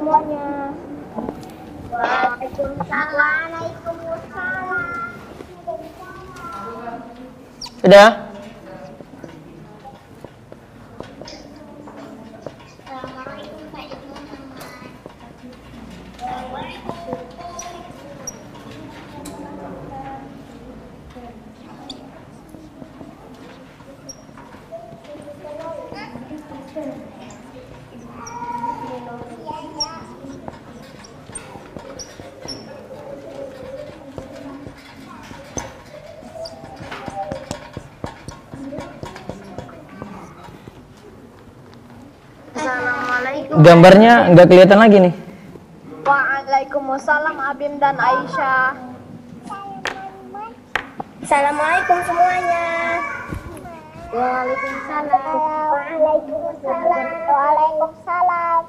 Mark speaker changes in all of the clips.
Speaker 1: semuanya.
Speaker 2: Waalaikumsalam.
Speaker 3: Sudah?
Speaker 2: Assalamualaikum Pak Ibu Muhammad. Assalamualaikum.
Speaker 3: Gambarnya nggak kelihatan lagi nih.
Speaker 1: Waalaikumsalam Abim dan Aisyah.
Speaker 2: Assalamualaikum semuanya. Waalaikumsalam. Waalaikumsalam. Waalaikumsalam.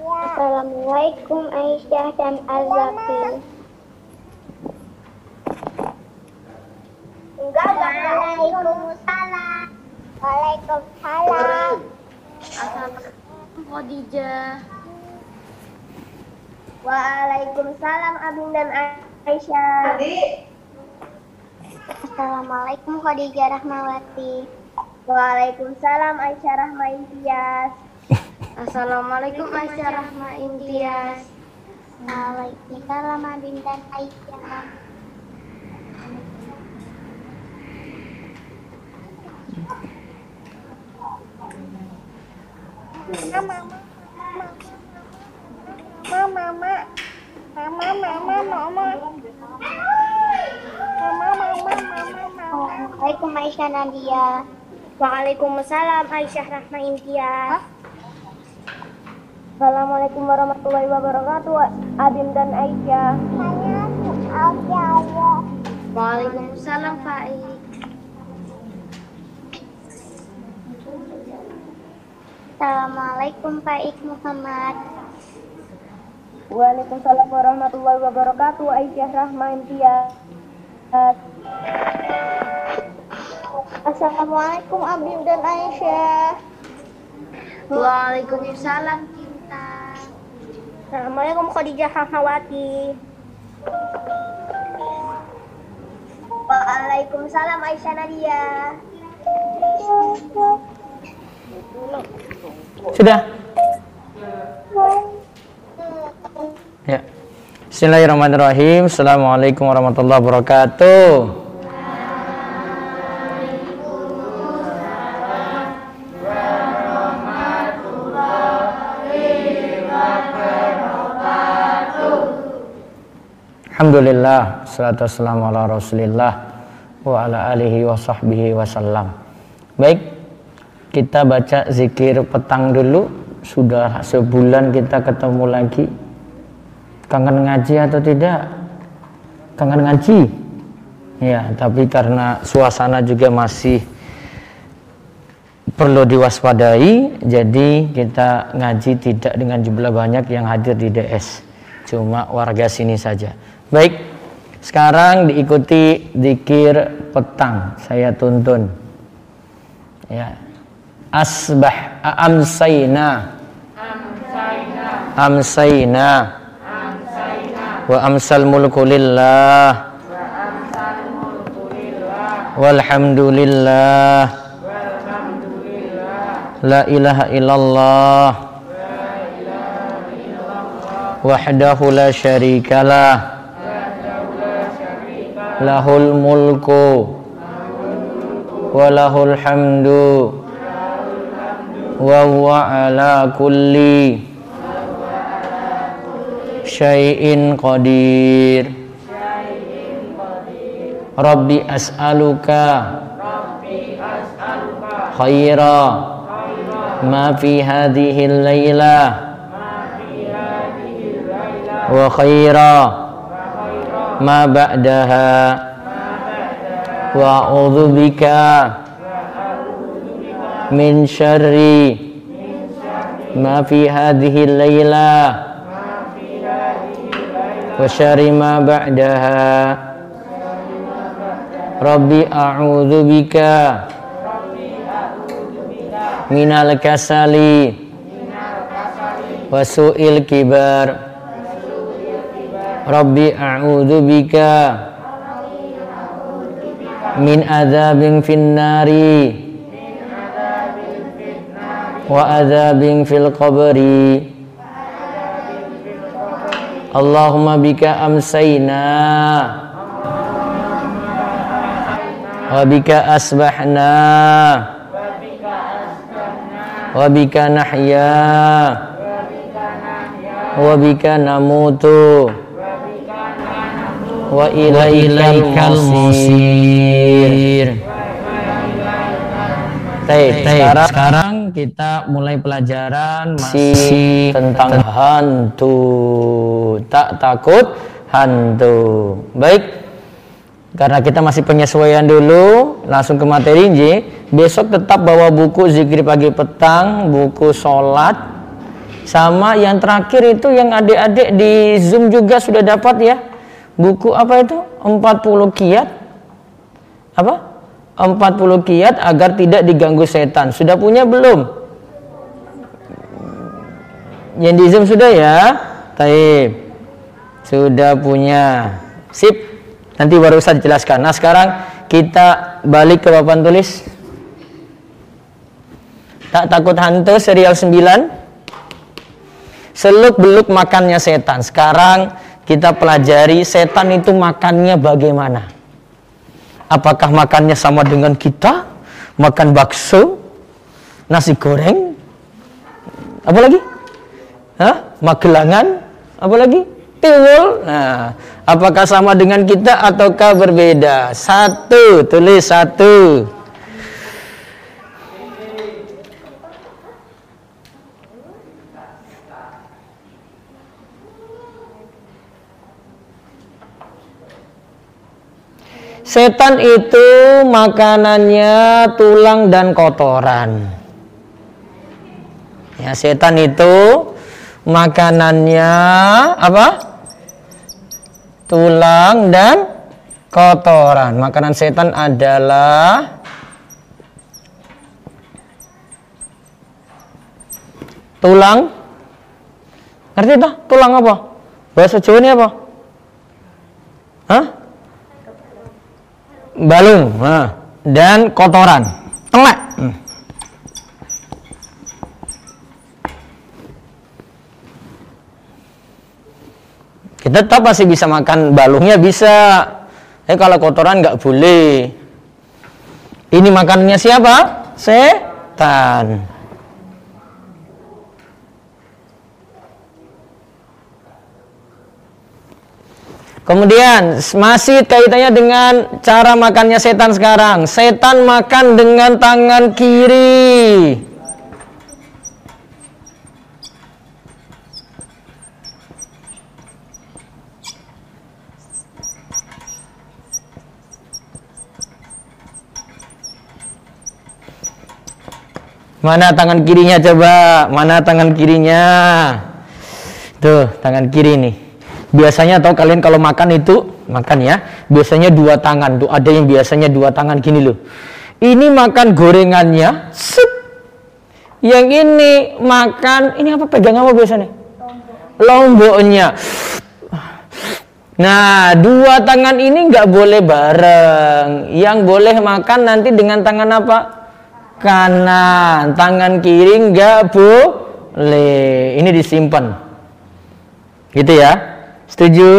Speaker 2: Assalamualaikum Aisyah dan Azaki. Enggak, Waalaikumsalam. Waalaikumsalam. Khadijah. Waalaikumsalam Abim dan Aisyah. Assalamualaikum Khadijah Rahmawati. Waalaikumsalam Aisyah Rahma Imtiaz. Assalamualaikum Aisyah Rahma Imtiaz. Waalaikumsalam Abim dan Aisyah. Mama, mama, mama, mama, mama, mama. Assalamualaikum Aisyah Nadia. Waalaikumsalam Aisyah Rahma Imtiaz.
Speaker 1: Assalamualaikum warahmatullahi wabarakatuh. Abim dan Aisyah.
Speaker 2: Waalaikumsalam Faik. Assalamualaikum Faik Muhammad.
Speaker 1: Waalaikumsalam warahmatullahi wabarakatuh. Aisyah Rahma Imtiaz.
Speaker 2: Assalamualaikum Abim dan Aisyah. Waalaikumsalam Cinta. Assalamualaikum Khadijah Rahmawati.
Speaker 1: Waalaikumsalam Aisyah Nadia.
Speaker 3: Sudah? Ya. Bismillahirrahmanirrahim. Assalamualaikum warahmatullahi wabarakatuh. Alhamdulillah, salatu wassalamu ala rasulillah wa ala alihi wa sahbihi wasallam. Baik, kita baca zikir petang dulu. Sudah sebulan kita ketemu lagi. Kangen ngaji atau tidak? Kangen ngaji? Ya, tapi karena suasana juga masih perlu diwaspadai, jadi kita ngaji tidak dengan jumlah banyak yang hadir di DS. Cuma warga sini saja. Baik, sekarang diikuti zikir petang. Saya tuntun. Ya, asbah amsayna. Amsayna. Wa amsal mulku lillah. Walhamdulillah. La ilaha illallah. Wahdahu la syarikalah. Lahul mulku. Wa lahul hamdu wa huwa ala kulli syai'in qadir. Rabbi as'aluka khaira ma fi hadhihi al-laila wa khaira ma ba'daha. Wa a'udzu bika min syarri. Ma fi hadhihi al-laila wa syarri ma ba'daha. Rabbi a'udzu bika minal kasali. Wa su'il kibar. Rabbi a'udzu bika min adzabin finnari wa adzabin fil qabri. Allahumma bika amsayna. Wa bika asbahna. Wa bika nahya. Wa bika namutu. Wa masir Baik, sekarang, sekarang kita mulai pelajaran masih tentang hantu. Tak takut hantu. Baik, karena kita masih penyesuaian dulu, langsung ke materi J. Besok tetap bawa buku zikir pagi petang, buku sholat, sama yang terakhir itu yang adik-adik di Zoom juga sudah dapat ya. Buku apa itu? 40 kiat. Apa? 40 kiat agar tidak diganggu setan. Sudah punya belum? Yang di Zoom sudah ya? Taib. Sudah punya. Sip. Nanti baru saya jelaskan. Nah, sekarang kita balik ke papan tulis. Tak takut hantu serial 9. Seluk beluk makannya setan. Sekarang kita pelajari setan itu makannya bagaimana. Apakah makannya sama dengan kita? Makan bakso, nasi goreng, apa lagi? Hah? Magelangan, apa lagi? Tiwul. Nah, apakah sama dengan kita ataukah berbeda? Satu, tulis satu. Setan itu makanannya tulang dan kotoran. Ya, setan itu makanannya apa? Tulang dan kotoran. Makanan setan adalah tulang. Ngerti tak? Tulang apa? Bahasa Jawa ini apa? Hah? Balung nah, dan kotoran. Telek hmm. kita tetap masih bisa makan. Balungnya bisa. Eh kalau kotoran nggak boleh. Ini makanannya siapa? Setan Kemudian masih kaitannya dengan cara makannya setan sekarang. Setan makan dengan tangan kiri. Mana tangan kirinya coba? Mana tangan kirinya? Tuh, tangan kiri nih. Biasanya atau kalian kalau makan itu makan ya, biasanya dua tangan tuh. Ada yang biasanya dua tangan gini loh. Ini makan gorengannya, set. Yang ini makan, ini apa pegang apa biasanya? Lomboknya. Nah, dua tangan ini nggak boleh bareng. Yang boleh makan nanti dengan tangan apa? Kanan. Tangan kiri nggak boleh. Ini disimpan. Gitu ya. Setuju?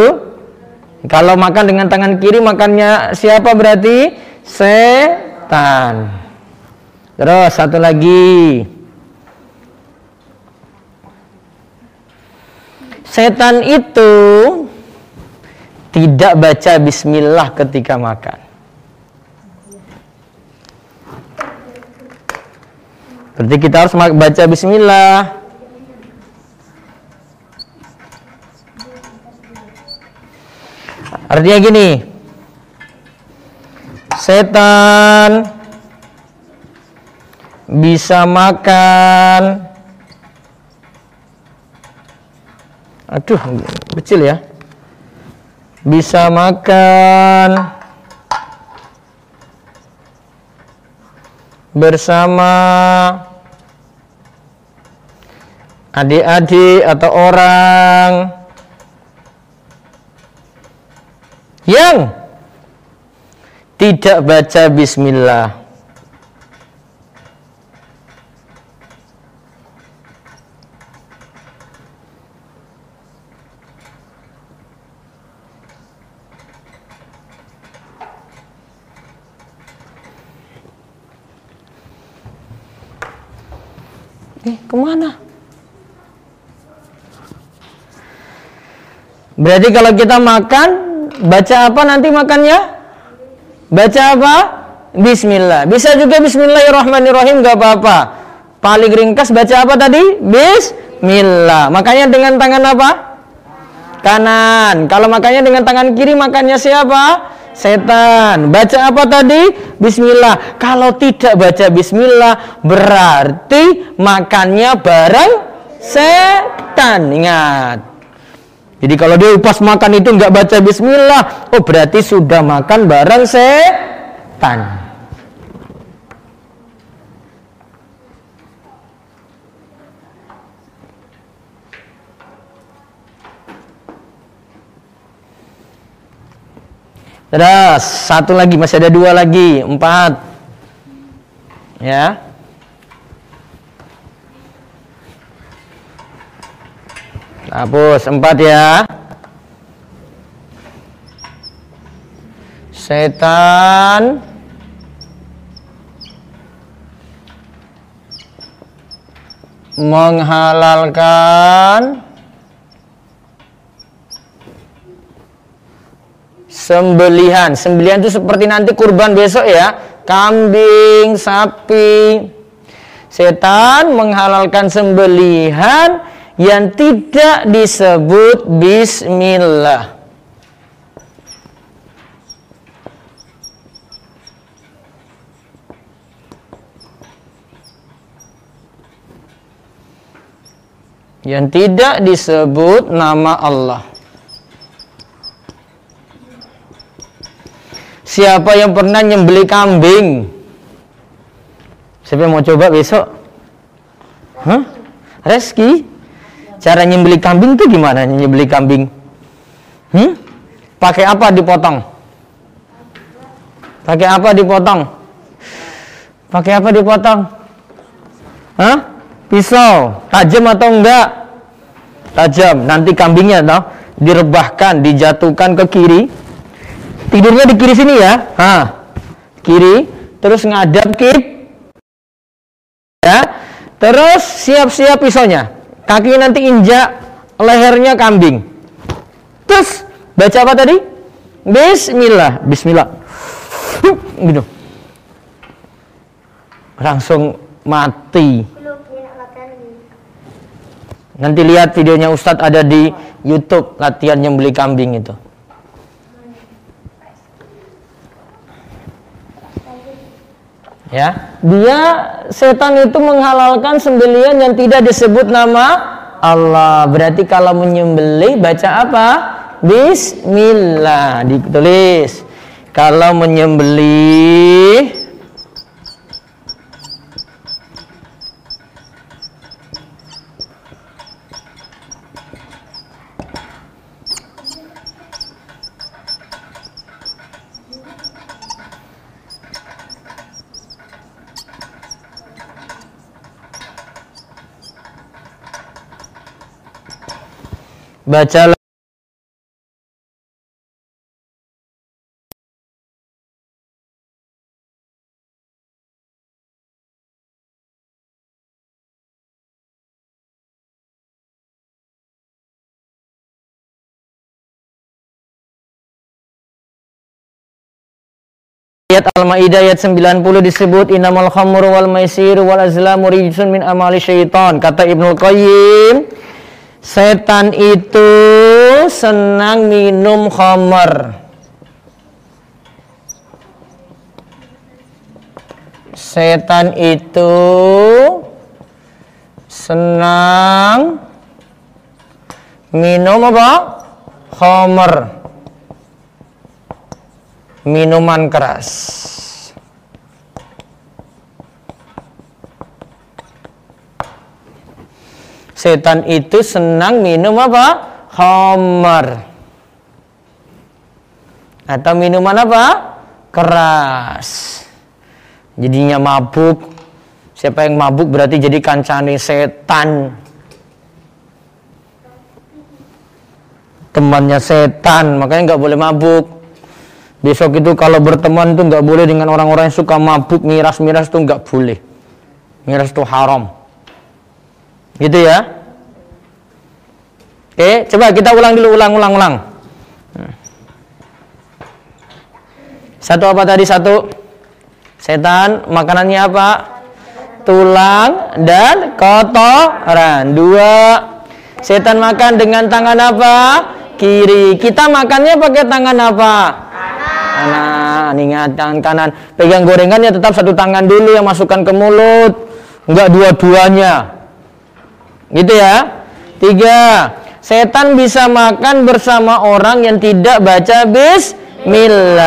Speaker 3: Kalau makan dengan tangan kiri makannya siapa berarti? Setan. Terus satu lagi. Setan itu tidak baca bismillah ketika makan. Berarti kita harus baca bismillah. Artinya gini. Setan bisa makan Aduh, kecil ya. Bisa makan bersama adik-adik atau orang yang tidak baca bismillah Eh, ke mana? Berarti kalau kita makan, baca apa nanti makannya? Baca apa? Bismillah. Bisa juga Bismillahirrahmanirrahim, gak apa-apa. Paling ringkas baca apa tadi? Bismillah. Makanya dengan tangan apa? Kanan. Kalau makannya dengan tangan kiri, makannya siapa? setan. Baca apa tadi? Bismillah. Kalau tidak baca bismillah berarti makannya bareng setan. Ingat. Jadi kalau dia pas makan itu nggak baca bismillah, oh berarti sudah makan bareng setan. Terus satu lagi masih ada dua lagi empat ya hapus empat ya setan menghalalkan sembelihan. Sembelihan itu seperti nanti kurban besok ya. Kambing, sapi. Setan menghalalkan sembelihan yang tidak disebut bismillah. Yang tidak disebut nama Allah. Siapa yang pernah nyembeli kambing? Siapa yang mau coba besok? Hah? Reski? Cara nyembeli kambing itu gimana nyembeli kambing? Hmm? Pakai apa dipotong? Pakai apa dipotong? Pakai apa dipotong? Hah? Pisau. Tajam atau enggak? Tajam. Nanti kambingnya toh direbahkan, dijatuhkan ke kiri, tidurnya di kiri sini ya ha kiri terus ngadap kiri ya terus siap-siap pisaunya kakinya nanti injak lehernya kambing. Terus baca apa tadi? Bismillah. Bismillah. Gitu. Langsung mati. Nanti lihat videonya Ustadz ada di YouTube latihan nyembeli kambing itu ya. Dia setan itu menghalalkan sembelian yang tidak disebut nama Allah. Berarti kalau menyembelih baca apa? Bismillah. Ditulis. Kalau menyembelih baca Ayat Al-Maidah ayat 90 disebut innamal khamru wal maisir wal azlamu rijsun min amali syaitan. Kata Ibnu Qayyim, Setan itu senang minum khamar. Setan itu senang minum apa? Khamar. Minuman keras. Setan itu senang minum apa? Khamar. Atau minuman apa? Keras. Jadinya mabuk. Siapa yang mabuk berarti jadi kancane setan. Temannya setan, makanya nggak boleh mabuk. Besok itu kalau berteman itu nggak boleh dengan orang-orang yang suka mabuk, miras-miras itu nggak boleh. Miras itu haram. Gitu ya. Oke, coba kita ulang dulu, ulang, ulang, ulang. Satu apa tadi satu? Setan makanannya apa? Tulang dan kotoran. Dua. Setan makan dengan tangan apa? Kiri. Kita makannya pakai tangan apa? Kanan. Ingat tangan kanan. Pegang gorengannya tetap satu tangan dulu yang masukkan ke mulut. Enggak dua-duanya. Gitu ya. Tiga. Setan bisa makan bersama orang yang tidak baca bismillah.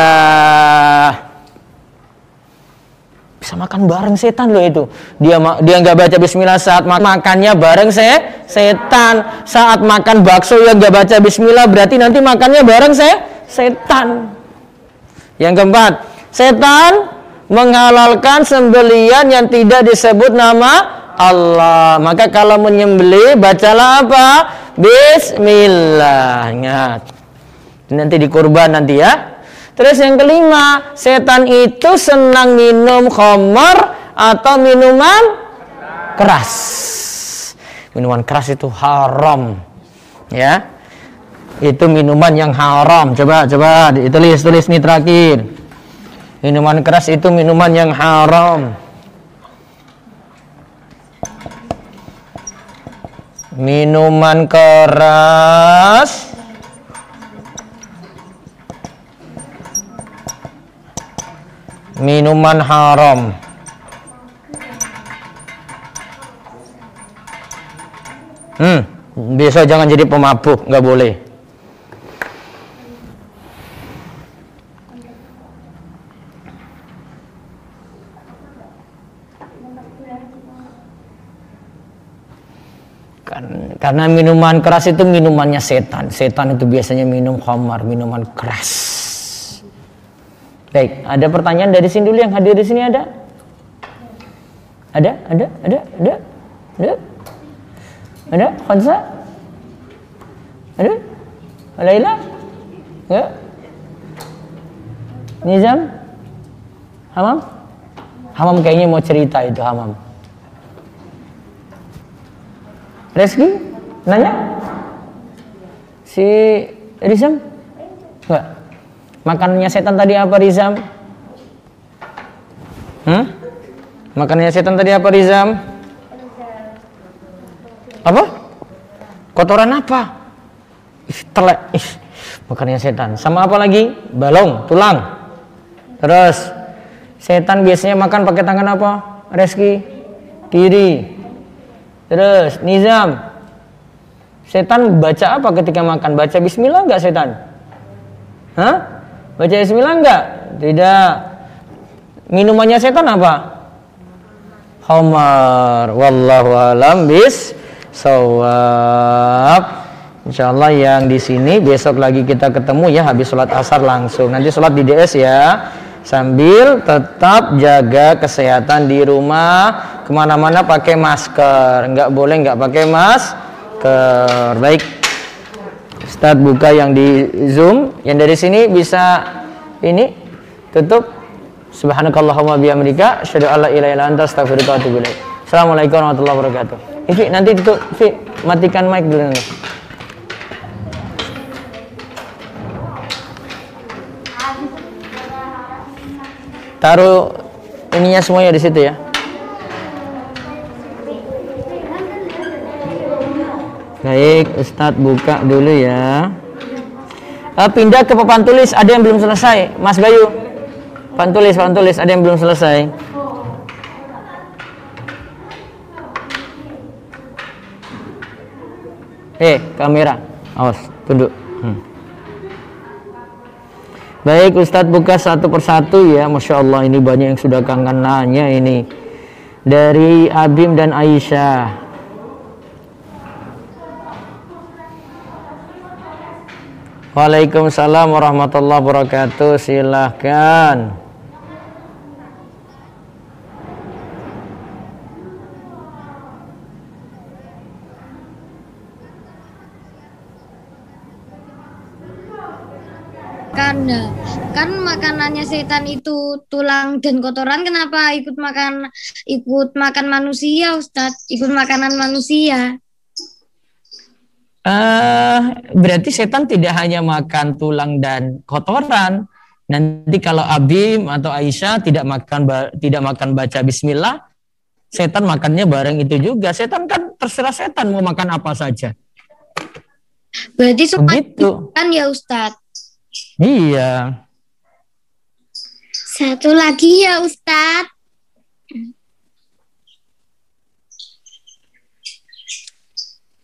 Speaker 3: Bisa makan bareng setan loh itu. Dia dia nggak baca bismillah saat ma- makannya bareng se setan. Saat makan bakso yang nggak baca bismillah berarti nanti makannya bareng se setan. Yang keempat, setan menghalalkan sembelian yang tidak disebut nama Allah. Maka kalau menyembelih bacalah apa? Bismillah. Ingat. Nanti dikurban nanti ya. Terus yang kelima, setan itu senang minum khamar atau minuman keras. Minuman keras itu haram. Ya. Itu minuman yang haram. Coba coba ditulis tulis nih terakhir. Minuman keras itu minuman yang haram. Minuman keras minuman haram. Hmm, besok jangan jadi pemabuk, nggak boleh. Kan- karena minuman keras itu minumannya setan. Setan itu biasanya minum khamar, minuman keras. Baik, ada pertanyaan dari sini dulu yang hadir di sini ada? Ada? Ada? Ada? Ada? Ada? Ada? Khansa? Ada? Laila? Ya? Nizam? Hamam? Hamam kayaknya mau cerita itu Hamam. Reski? Nanya? Si Rizam? Enggak. Makanannya setan tadi apa Rizam? Hmm? Makanannya setan tadi apa Rizam? Apa? Kotoran apa? Ih, telek. Ih, makanannya setan. Sama apa lagi? Balong, tulang. Terus setan biasanya makan pakai tangan apa? Reski? Kiri. Terus Nizam. Setan baca apa ketika makan? Baca bismillah enggak setan? Hah? Baca bismillah enggak? Tidak. Minumannya setan apa? Khamar. Wallahu alam bis sawab. Insyaallah yang di sini besok lagi kita ketemu ya habis sholat asar langsung. Nanti sholat di DS ya. Sambil tetap jaga kesehatan di rumah. Ke mana-mana pakai masker. Nggak boleh nggak pakai masker. Baik. Ustadz buka yang di Zoom, yang dari sini bisa ini tutup. Subhanakallahumma bihamdika asyhadu an la ilaha illa anta. Assalamualaikum warahmatullahi wabarakatuh. Ivi nanti tutup, Ivi matikan mic dulu nih. Taruh ininya semuanya di situ ya. Baik, Ustadz buka dulu ya. Eh, pindah ke papan tulis, ada yang belum selesai, Mas Bayu. Papan tulis, papan tulis, ada yang belum selesai. Eh, kamera, awas, tunduk. Baik Ustadz buka satu persatu ya. Masya Allah ini banyak yang sudah kangen nanya ini. Dari Abim dan Aisyah. Waalaikumsalam warahmatullahi wabarakatuh. Silahkan.
Speaker 4: Kan kan makanannya setan itu tulang dan kotoran kenapa ikut makan ikut makan manusia Ustadz ikut makanan manusia
Speaker 3: Uh, berarti setan tidak hanya makan tulang dan kotoran. Nanti kalau Abim atau Aisyah tidak makan tidak makan baca Bismillah, setan makannya bareng itu juga. Setan kan terserah setan mau makan apa saja.
Speaker 4: Berarti Begitu. kan ya Ustadz?
Speaker 3: Iya.
Speaker 4: Satu lagi ya Ustadz.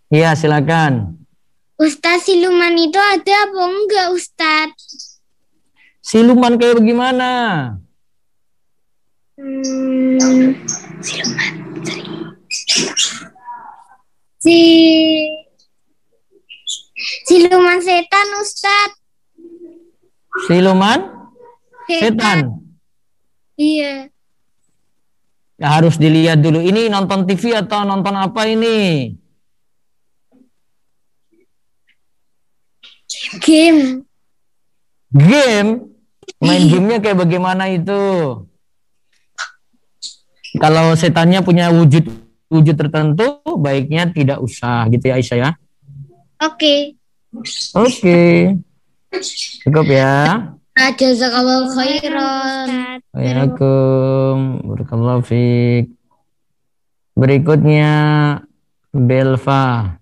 Speaker 3: Iya silakan.
Speaker 4: Ustadz siluman itu ada apa enggak Ustadz?
Speaker 3: Siluman kayak bagaimana?
Speaker 4: Hmm, siluman. Si siluman setan Ustadz.
Speaker 3: Siluman? Setan.
Speaker 4: Iya.
Speaker 3: Ya, harus dilihat dulu. Ini nonton TV atau nonton apa ini?
Speaker 4: Game.
Speaker 3: Game? Main gamenya kayak bagaimana itu? Kalau setannya punya wujud wujud tertentu, baiknya tidak usah gitu ya Aisyah ya.
Speaker 4: Oke. Okay.
Speaker 3: Oke. Okay. Cukup ya.
Speaker 4: Jazakallahu khairan.
Speaker 3: Waalaikumsalam. Barakallahu fiik. Berikutnya Belva.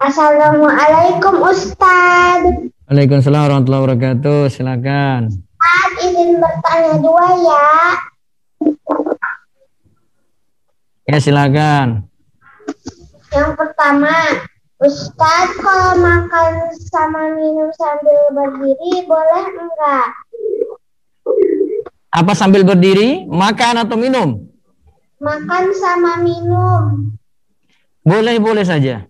Speaker 5: Assalamualaikum Ustaz.
Speaker 3: Waalaikumsalam warahmatullahi wabarakatuh. Silakan.
Speaker 5: Ustaz izin bertanya dua ya.
Speaker 3: Ya silakan.
Speaker 5: Yang pertama, Ustaz, kalau makan sama minum sambil berdiri boleh enggak?
Speaker 3: Apa sambil berdiri? Makan atau minum?
Speaker 5: Makan sama minum.
Speaker 3: Boleh, boleh saja.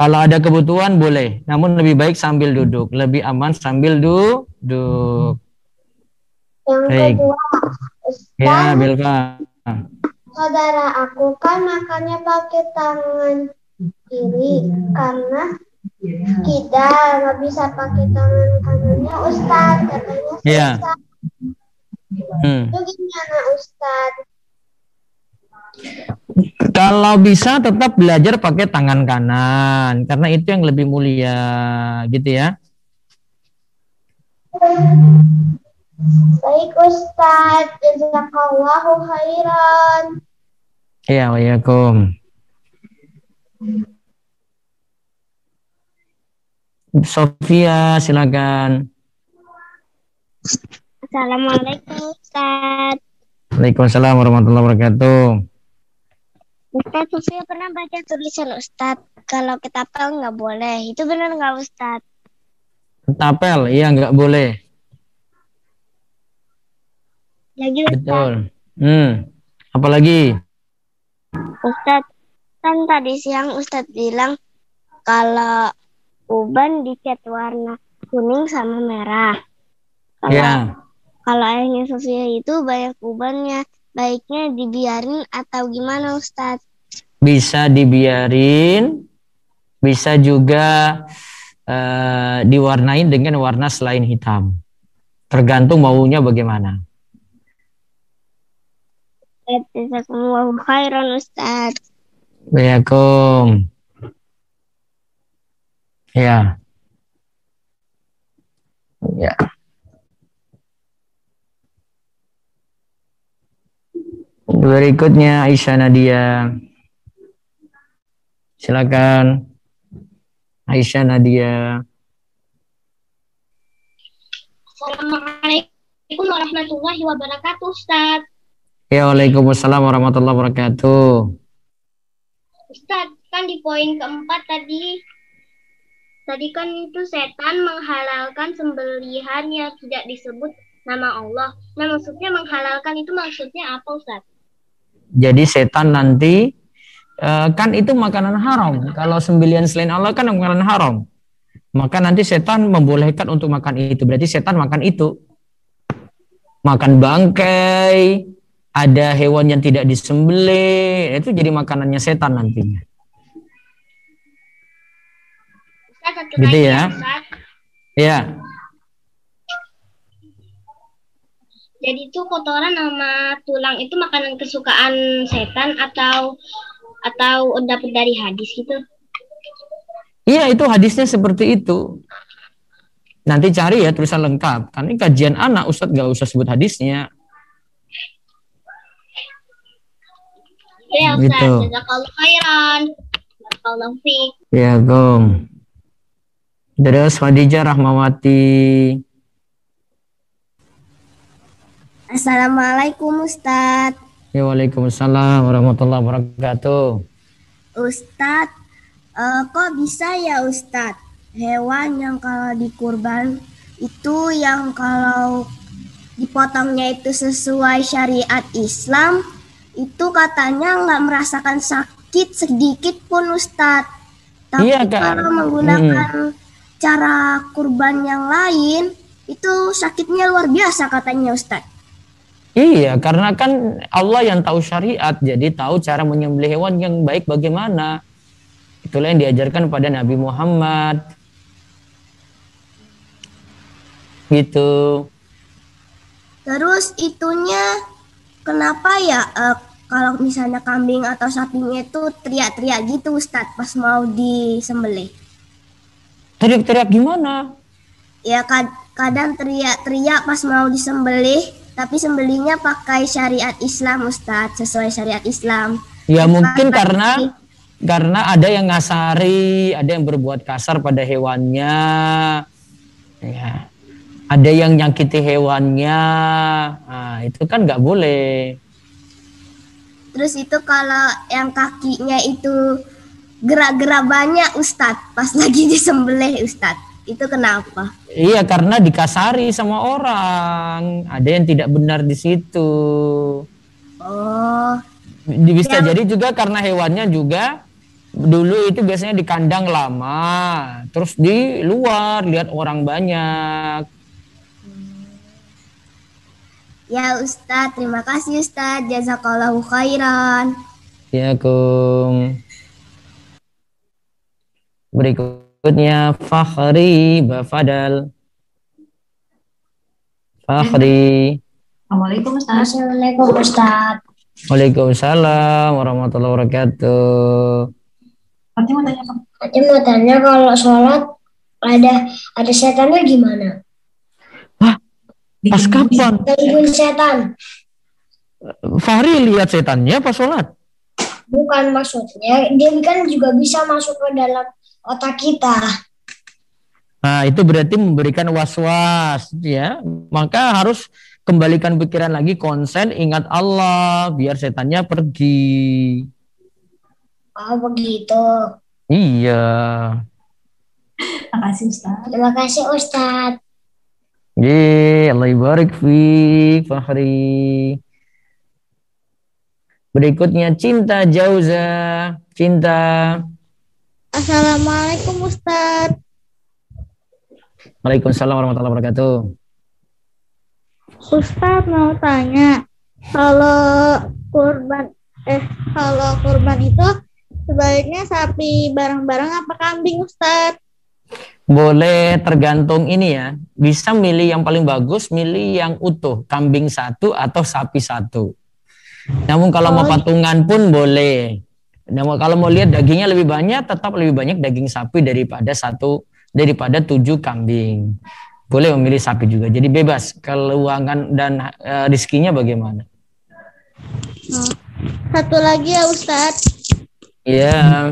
Speaker 3: Kalau ada kebutuhan boleh, namun lebih baik sambil duduk, lebih aman sambil duduk.
Speaker 5: Yang Baik. kedua,
Speaker 3: Ustaz, ya, Bilva.
Speaker 5: Saudara aku kan makannya pakai tangan kiri karena kita nggak bisa pakai tangan kanannya Ustad katanya
Speaker 3: Iya. Hmm.
Speaker 5: Itu gimana Ustad?
Speaker 3: Kalau bisa tetap belajar pakai tangan kanan karena itu yang lebih mulia gitu ya.
Speaker 5: Baik Ustaz, jazakallahu khairan.
Speaker 3: Iya, waalaikumsalam. Sofia, silakan.
Speaker 6: Assalamualaikum Ustaz.
Speaker 3: Waalaikumsalam warahmatullahi wabarakatuh.
Speaker 6: Ustaz, Sofia pernah baca tulisan Ustaz. Kalau ketapel nggak boleh. Itu benar nggak Ustaz?
Speaker 3: Ketapel, iya nggak boleh.
Speaker 6: Lagi Ustaz.
Speaker 3: Betul. Hmm. Apalagi?
Speaker 6: Ustaz, kan tadi siang Ustadz bilang kalau uban dicat warna kuning sama merah. Kalau,
Speaker 3: ya.
Speaker 6: Kalau airnya Sofia itu banyak ubannya, baiknya dibiarin atau gimana Ustadz?
Speaker 3: Bisa dibiarin, bisa juga uh, diwarnain dengan warna selain hitam. Tergantung maunya bagaimana.
Speaker 6: Jazakumullahu khairan Ustadz.
Speaker 3: Assalamualaikum. Ya. Ya. Berikutnya Aisyah Nadia. Silakan. Aisyah Nadia.
Speaker 6: Assalamualaikum warahmatullahi wabarakatuh, Ustaz.
Speaker 3: Ya, Waalaikumsalam warahmatullahi wabarakatuh.
Speaker 6: Ustadz, kan di poin keempat tadi tadi kan itu setan menghalalkan sembelihan yang tidak disebut nama Allah. Nah, maksudnya menghalalkan itu maksudnya apa, Ustadz?
Speaker 3: Jadi setan nanti eh, kan itu makanan haram. Kalau sembelian selain Allah kan makanan haram. Maka nanti setan membolehkan untuk makan itu. Berarti setan makan itu. Makan bangkai, ada hewan yang tidak disembelih, itu jadi makanannya setan nantinya. Gitu ya. Ya,
Speaker 6: Jadi itu kotoran sama tulang itu makanan kesukaan setan atau atau dapat dari hadis gitu.
Speaker 3: iya itu hadisnya seperti itu. Nanti cari ya tulisan lengkap. Karena kajian anak, Ustadz gak usah sebut hadisnya.
Speaker 6: Ya Ustaz.
Speaker 3: Gitu.
Speaker 6: Khairan. Fiik.
Speaker 3: Ya, Gom. Terus Khadijah Rahmawati.
Speaker 5: Assalamualaikum Ustadz.
Speaker 3: Ya, Waalaikumsalam warahmatullahi wabarakatuh.
Speaker 5: Ustadz, eh, kok bisa ya Ustadz? Hewan yang kalau dikurban itu yang kalau dipotongnya itu sesuai syariat Islam, itu katanya nggak merasakan sakit sedikit pun Ustadz. Tapi
Speaker 3: Iya, Kak.
Speaker 5: kalau menggunakan cara kurban yang lain, itu sakitnya luar biasa katanya Ustadz.
Speaker 3: Iya, karena kan Allah yang tahu syariat, jadi tahu cara menyembelih hewan yang baik bagaimana. Itulah yang diajarkan pada Nabi Muhammad. Gitu.
Speaker 5: Terus itunya kenapa ya eh, kalau misalnya kambing atau sapinya itu teriak-teriak gitu Ustadz pas mau disembelih?
Speaker 3: Teriak-teriak gimana?
Speaker 5: Ya kad- kadang teriak-teriak pas mau disembelih, tapi sembelihnya pakai syariat Islam Ustadz, sesuai syariat Islam.
Speaker 3: Ya mungkin
Speaker 5: Karena-
Speaker 3: karena karena ada yang ngasari, ada yang berbuat kasar pada hewannya. Ya. Ada yang nyakiti hewannya. Nah, itu kan nggak boleh.
Speaker 5: Terus itu kalau yang kakinya itu gerak-gerak banyak Ustadz pas lagi disembelih Ustadz. Itu kenapa?
Speaker 3: Iya, karena dikasari sama orang. Ada yang tidak benar di situ.
Speaker 5: Oh,
Speaker 3: Bisa
Speaker 5: Yang-
Speaker 3: jadi juga karena hewannya juga dulu itu biasanya di kandang lama, terus di luar lihat orang banyak.
Speaker 5: Ya Ustadz, terima kasih Ustadz. Jazakallahu khairan.
Speaker 3: Ya, Kum. Berikutnya Fakhri Bafadal. Fakhri.
Speaker 7: Assalamualaikum Ustaz.
Speaker 5: Assalamualaikum Ustadz.
Speaker 3: Waalaikumsalam warahmatullahi wabarakatuh.
Speaker 7: Fatih mau tanya apa?
Speaker 5: Nanti mau tanya kalau sholat ada ada setannya gimana?
Speaker 3: Pas kapan?
Speaker 5: Gangguin setan.
Speaker 3: Fahri lihat setannya pas sholat?
Speaker 5: Bukan maksudnya, dia kan juga bisa masuk ke dalam otak kita.
Speaker 3: Nah, itu berarti memberikan was-was ya. Maka harus kembalikan pikiran lagi konsen ingat Allah biar setannya pergi.
Speaker 5: Oh begitu.
Speaker 3: Iya.
Speaker 7: Makasih Ustaz.
Speaker 5: Terima kasih Ustadz.
Speaker 3: Ye, Allah barik fi Fahri. Berikutnya Cinta Jauza. Cinta.
Speaker 5: Assalamualaikum Ustadz.
Speaker 3: Waalaikumsalam warahmatullahi wabarakatuh.
Speaker 8: Ustadz mau tanya, kalau kurban eh kalau kurban itu sebaiknya sapi bareng-bareng apa kambing Ustadz?
Speaker 3: Boleh tergantung ini ya. Bisa milih yang paling bagus, milih yang utuh. Kambing satu atau sapi satu. Namun kalau mau
Speaker 8: Oh.
Speaker 3: patungan pun boleh. Namun kalau mau lihat dagingnya lebih banyak, tetap lebih banyak daging sapi daripada satu daripada tujuh kambing. Boleh memilih sapi juga. Jadi bebas. Keuangan dan eh, rizkinya bagaimana?
Speaker 8: Satu lagi ya Ustadz,
Speaker 3: Ya,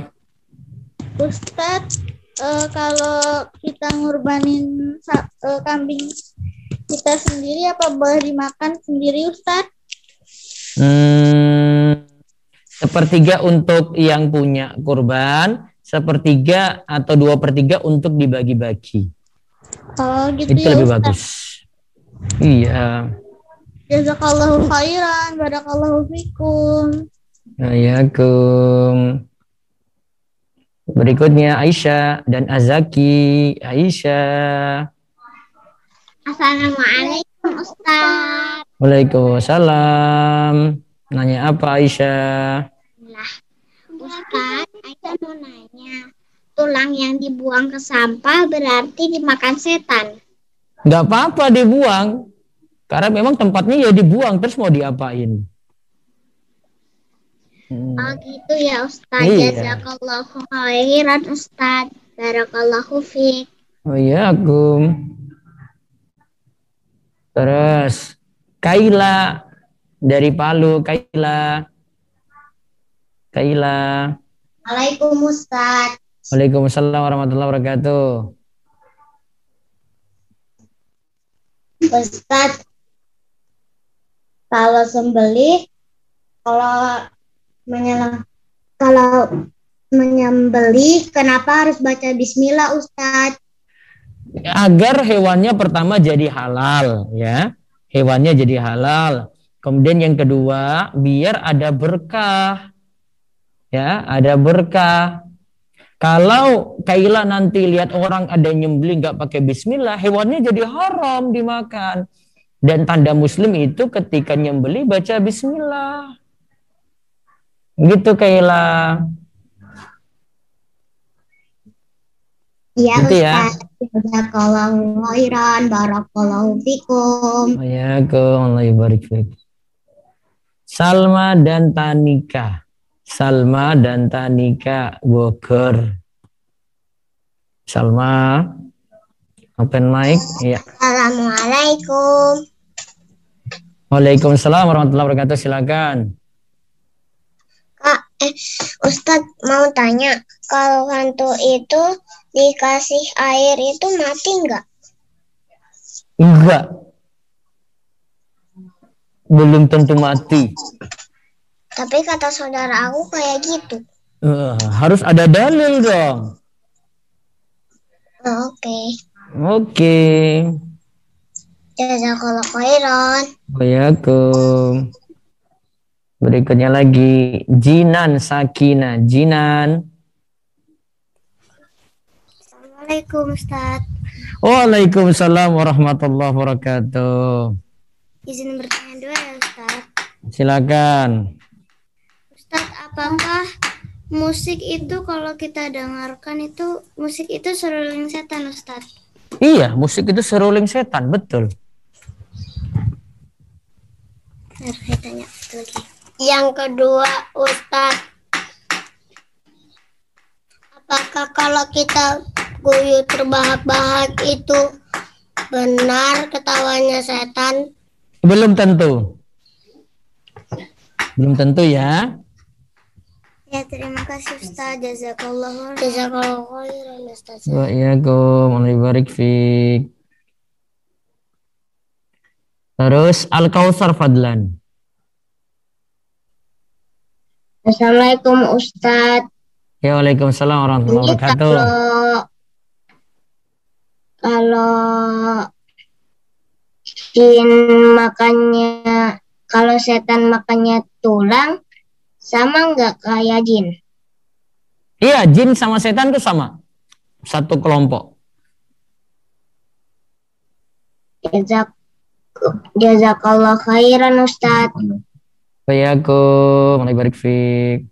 Speaker 8: Ustadz eh, kalau kita ngurbanin eh, kambing kita sendiri apa boleh dimakan sendiri Ustadz?
Speaker 3: Hmm, sepertiga untuk yang punya kurban, sepertiga atau dua per tiga untuk dibagi-bagi.
Speaker 8: Kalau gitu
Speaker 3: Itu
Speaker 8: ya
Speaker 3: lebih
Speaker 8: Ustadz.
Speaker 3: bagus. Iya.
Speaker 8: Jazakallahu khairan, barakallahu fikum.
Speaker 3: Waalaikumsalam. Berikutnya Aisyah dan Azaki. Aisyah.
Speaker 6: Assalamualaikum Ustaz.
Speaker 3: Waalaikumsalam. Nanya apa Aisyah?
Speaker 6: Ustaz, Aisyah mau nanya. Tulang yang dibuang ke sampah berarti dimakan setan.
Speaker 3: Nggak apa-apa dibuang. Karena memang tempatnya ya dibuang. Terus mau diapain? Hmm.
Speaker 6: Oh gitu ya Ustaz.
Speaker 3: Iya.
Speaker 6: Jazakallahu khairan Ustaz. Barakallahu fiik.
Speaker 3: Oh iya, Agum. Terus Kaila dari Palu, Kaila. Kaila.
Speaker 6: Waalaikumsalam Ustaz.
Speaker 3: Waalaikumsalam warahmatullahi wabarakatuh.
Speaker 6: Ustaz, kalau sembelih, kalau menyelang, kalau menyembelih, kenapa harus baca Bismillah, Ustaz?
Speaker 3: Agar hewannya pertama jadi halal, ya. Hewannya jadi halal. Kemudian yang kedua, biar ada berkah. Ya, ada berkah. Kalau Kaila nanti lihat orang ada yang nyembelih nggak pakai bismillah, hewannya jadi haram dimakan. Dan tanda muslim itu ketika nyembelih baca bismillah. Gitu Kaila.
Speaker 6: Iya,
Speaker 3: Gitu ya.
Speaker 6: Ustaz. Jazakallahu khairan, barakallahu fikum.
Speaker 3: Allah barik fiik. Salma dan Tanika. Salma dan Tanika Bogor. Salma open mic. Ya.
Speaker 6: Assalamualaikum.
Speaker 3: Waalaikumsalam warahmatullahi wabarakatuh. Silakan.
Speaker 6: Eh, Ustadz mau tanya, kalau hantu itu dikasih air itu mati nggak?
Speaker 3: Enggak. Belum tentu mati.
Speaker 6: Tapi kata saudara aku kayak gitu.
Speaker 3: Eh, harus ada dalil dong.
Speaker 6: Oh, Oke,
Speaker 3: Oke.
Speaker 6: jazakallah khairan.
Speaker 3: Waalaikumsalam. Berikutnya lagi Jinan Sakina. Jinan.
Speaker 6: Assalamualaikum Ustadz.
Speaker 3: Waalaikumsalam warahmatullahi wabarakatuh.
Speaker 6: Izin bertanya dua ya Ustadz.
Speaker 3: Silakan.
Speaker 6: Ustadz, apakah musik itu kalau kita dengarkan itu musik itu seruling setan Ustadz?
Speaker 3: Iya, musik itu seruling setan, betul.
Speaker 6: Bentar, saya tanya lagi. Yang kedua, Ustadz. Apakah kalau kita guyur terbahak-bahak itu benar ketawanya setan?
Speaker 3: Belum tentu. Belum tentu ya.
Speaker 6: Ya, terima kasih Ustaz. Jazakallah Jazakallah khairan Ustaz.
Speaker 3: Waalaikumsalam warahmatullahi wabarakatuh. Terus Al-Kausar Fadlan.
Speaker 6: Assalamualaikum Ustaz.
Speaker 3: Ya, Waalaikumsalam warahmatullahi
Speaker 6: Ini
Speaker 3: wabarakatuh.
Speaker 6: kalau kalau jin makannya kalau setan makannya tulang sama nggak kayak jin?
Speaker 3: Iya, jin sama setan itu sama. Satu kelompok.
Speaker 6: Jazak Jazakallah khairan
Speaker 3: Waalaikumsalam warahmatullahi wabarakatuh.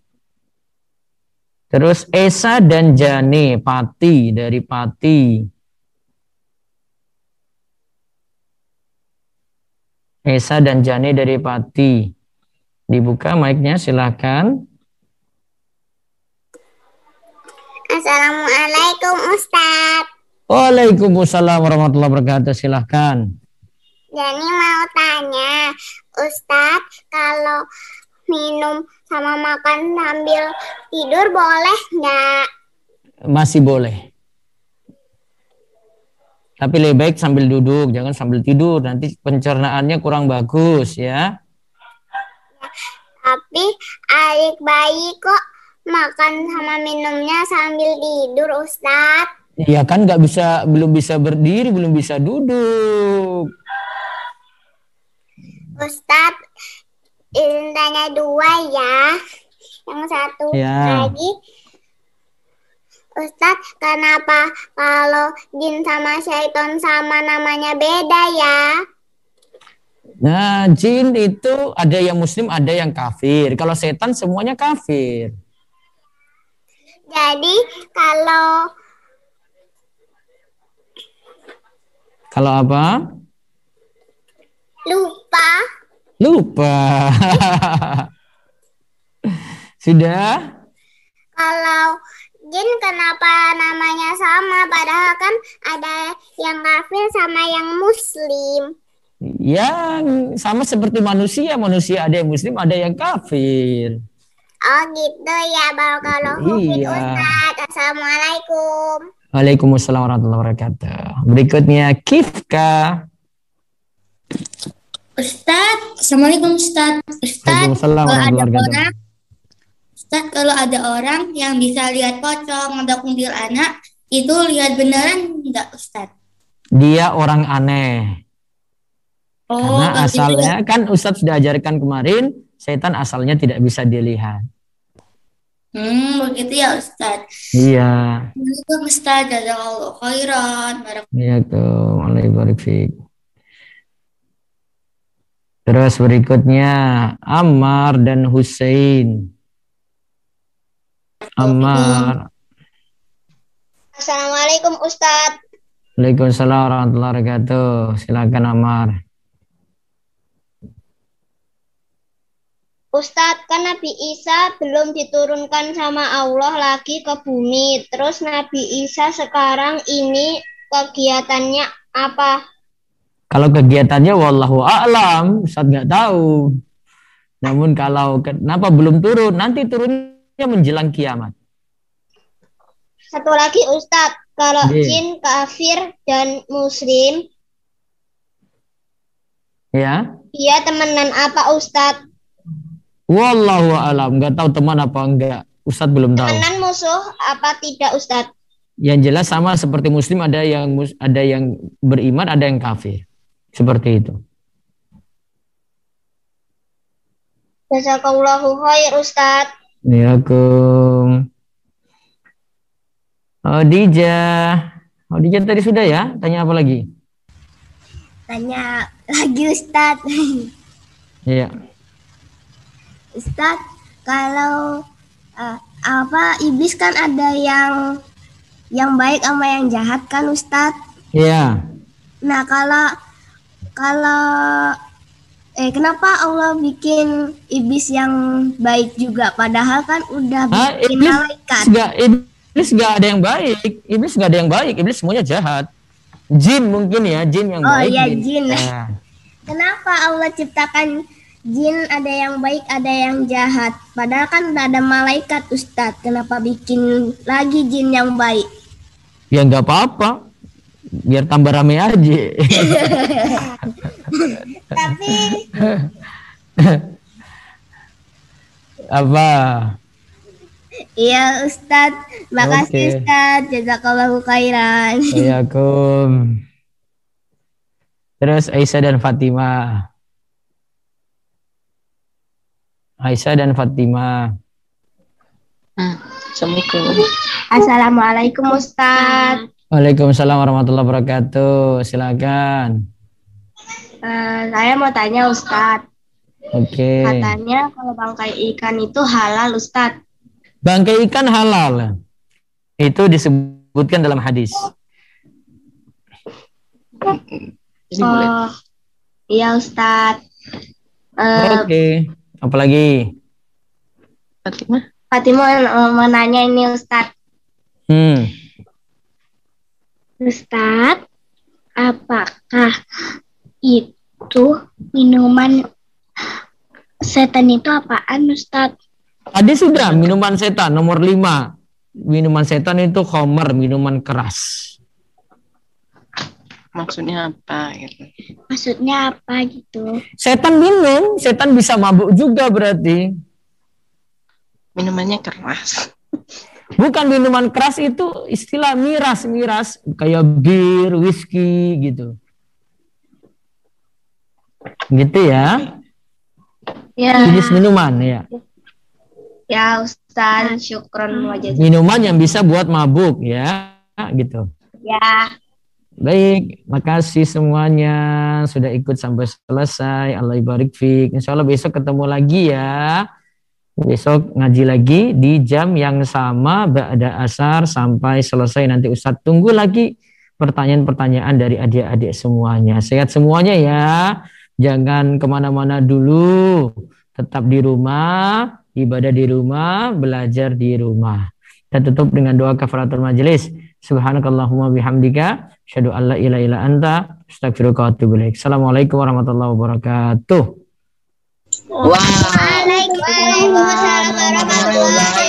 Speaker 3: Terus Esa dan Jane, Pati dari Pati. Esa dan Jane dari Pati. Dibuka mic-nya silahkan.
Speaker 6: Assalamualaikum Ustaz.
Speaker 3: Waalaikumsalam warahmatullahi wabarakatuh. Silahkan.
Speaker 6: Jadi mau tanya, Ustadz, kalau minum sama makan sambil tidur boleh nggak?
Speaker 3: Masih boleh. Tapi lebih baik sambil duduk, jangan sambil tidur. Nanti pencernaannya kurang bagus ya.
Speaker 6: Tapi adik bayi kok makan sama minumnya sambil tidur, Ustadz.
Speaker 3: Ya kan nggak bisa, belum bisa berdiri, belum bisa duduk.
Speaker 6: Ustadz, izin tanya dua ya. yang satu
Speaker 3: Ya.
Speaker 6: lagi. Ustadz, kenapa kalau jin sama syaiton sama namanya beda ya?
Speaker 3: Nah, jin itu ada yang muslim, ada yang kafir. Kalau setan semuanya kafir.
Speaker 6: Jadi kalau
Speaker 3: Kalau apa?
Speaker 6: Lupa
Speaker 3: Lupa. Sudah?
Speaker 6: Kalau jin kenapa namanya sama padahal kan ada yang kafir sama yang muslim.
Speaker 3: Yang sama seperti manusia, manusia ada yang muslim, ada yang kafir.
Speaker 6: Oh gitu ya Barakallahu fiik
Speaker 3: Iya.
Speaker 6: Ustaz. Assalamualaikum.
Speaker 3: Waalaikumsalam warahmatullahi wabarakatuh. Berikutnya Kifka.
Speaker 9: Ustadz, Assalamualaikum Ustadz. Ustadz,
Speaker 3: Waalaikumsalam
Speaker 9: kalau ada orang, Ustadz, kalau ada orang yang bisa lihat pocong atau kuntilanak, itu lihat beneran enggak Ustadz?
Speaker 3: Dia orang aneh.
Speaker 9: Oh,
Speaker 3: Karena asalnya kan Ustadz sudah ajarkan kemarin, setan asalnya tidak bisa dilihat.
Speaker 9: Hmm, begitu ya Ustadz.
Speaker 3: Iya.
Speaker 9: Assalamualaikum Ustadz, jazakallahu khairan.
Speaker 3: Iya tuh, fiik. Terus berikutnya Ammar dan Hussein. Ammar.
Speaker 6: Assalamualaikum Ustaz.
Speaker 3: Waalaikumsalam warahmatullahi wabarakatuh. Silakan Ammar.
Speaker 6: Ustadz, kan Nabi Isa belum diturunkan sama Allah lagi ke bumi. Terus Nabi Isa sekarang ini kegiatannya apa?
Speaker 3: Kalau kegiatannya wallahu a'lam, Ustaz nggak tahu. Namun kalau kenapa belum turun, nanti turunnya menjelang kiamat.
Speaker 6: Satu lagi Ustadz, kalau
Speaker 3: Iya.
Speaker 6: jin kafir dan muslim,
Speaker 3: Ya.
Speaker 6: dia temenan apa Ustadz?
Speaker 3: Wallahu a'lam, nggak tahu teman apa enggak. Ustaz belum tahu.
Speaker 6: Temenan musuh apa tidak Ustadz?
Speaker 3: Yang jelas sama seperti muslim ada yang ada yang beriman, ada yang kafir. Seperti itu.
Speaker 6: Jazakallahu khair Ustadz.
Speaker 3: Assalamualaikum. Odija. Odija tadi sudah ya? Tanya apa lagi?
Speaker 5: Tanya lagi Ustadz.
Speaker 3: Iya.
Speaker 5: Ustadz, kalau eh, apa iblis kan ada yang yang baik sama yang jahat kan Ustadz?
Speaker 3: Iya.
Speaker 5: Nah kalau kalau eh kenapa Allah bikin iblis yang baik juga padahal kan udah
Speaker 3: Hah,
Speaker 5: bikin
Speaker 3: iblis
Speaker 5: malaikat.
Speaker 3: Enggak, iblis enggak ada yang baik. Iblis enggak ada yang baik. Iblis semuanya jahat. Jin mungkin ya, jin yang
Speaker 5: Oh,
Speaker 3: baik.
Speaker 5: iya, jin.
Speaker 3: Nah,
Speaker 5: Kenapa Allah ciptakan jin ada yang baik ada yang jahat? Padahal kan udah ada malaikat Ustadz. Kenapa bikin lagi jin yang baik?
Speaker 3: ya enggak apa-apa. Biar tambah rame aja.
Speaker 5: Tapi
Speaker 3: apa?
Speaker 5: iya Ustadz, makasih
Speaker 3: Oke.
Speaker 5: Ustadz. Jazakallahu khairan.
Speaker 3: Assalamualaikum. Terus Aisyah dan Fatimah. Aisyah dan Fatimah.
Speaker 7: Assalamualaikum.
Speaker 5: Assalamualaikum Ustadz.
Speaker 3: Waalaikumsalam warahmatullahi wabarakatuh. Silakan.
Speaker 5: Eh, saya mau tanya Ustadz.
Speaker 3: Oke.
Speaker 5: Katanya kalau bangkai ikan itu halal Ustadz.
Speaker 3: Bangkai ikan halal. Itu disebutkan dalam hadis.
Speaker 5: Oh, iya Ustadz. Eh,
Speaker 3: Oke. Apalagi?
Speaker 7: Fatimah.
Speaker 5: Fatimah mau, mau nanya ini Ustadz.
Speaker 3: Hmm.
Speaker 6: Ustadz, apakah itu minuman setan itu apaan Ustadz?
Speaker 3: Tadi sudah minuman setan nomor 5. Minuman setan itu khomer, minuman keras.
Speaker 7: Maksudnya apa gitu?
Speaker 6: Maksudnya apa gitu?
Speaker 3: Setan minum, setan bisa mabuk juga berarti.
Speaker 7: Minumannya keras.
Speaker 3: Bukan minuman keras itu istilah miras, miras kayak bir, whisky gitu. Gitu ya.
Speaker 5: Ya.
Speaker 3: Jenis minuman ya.
Speaker 6: Ya Ustaz, syukron wajah.
Speaker 3: Minuman yang bisa buat mabuk ya, gitu.
Speaker 6: Ya.
Speaker 3: Baik, makasih semuanya sudah ikut sampai selesai. Allah ibarik fik. Insya Allah besok ketemu lagi ya. Besok ngaji lagi di jam yang sama Ba'da asar sampai selesai nanti Ustadz tunggu lagi pertanyaan-pertanyaan dari adik-adik semuanya. Sehat semuanya ya. Jangan ke mana-mana dulu. Tetap di rumah, ibadah di rumah, belajar di rumah. Kita tutup dengan doa kafaratul majelis. Subhanakallahumma bihamdika asyhadu an la ilaha illa anta ilaik. Assalamualaikum warahmatullahi wabarakatuh.
Speaker 6: Waalaikumsalam warahmatullahi wabarakatuh.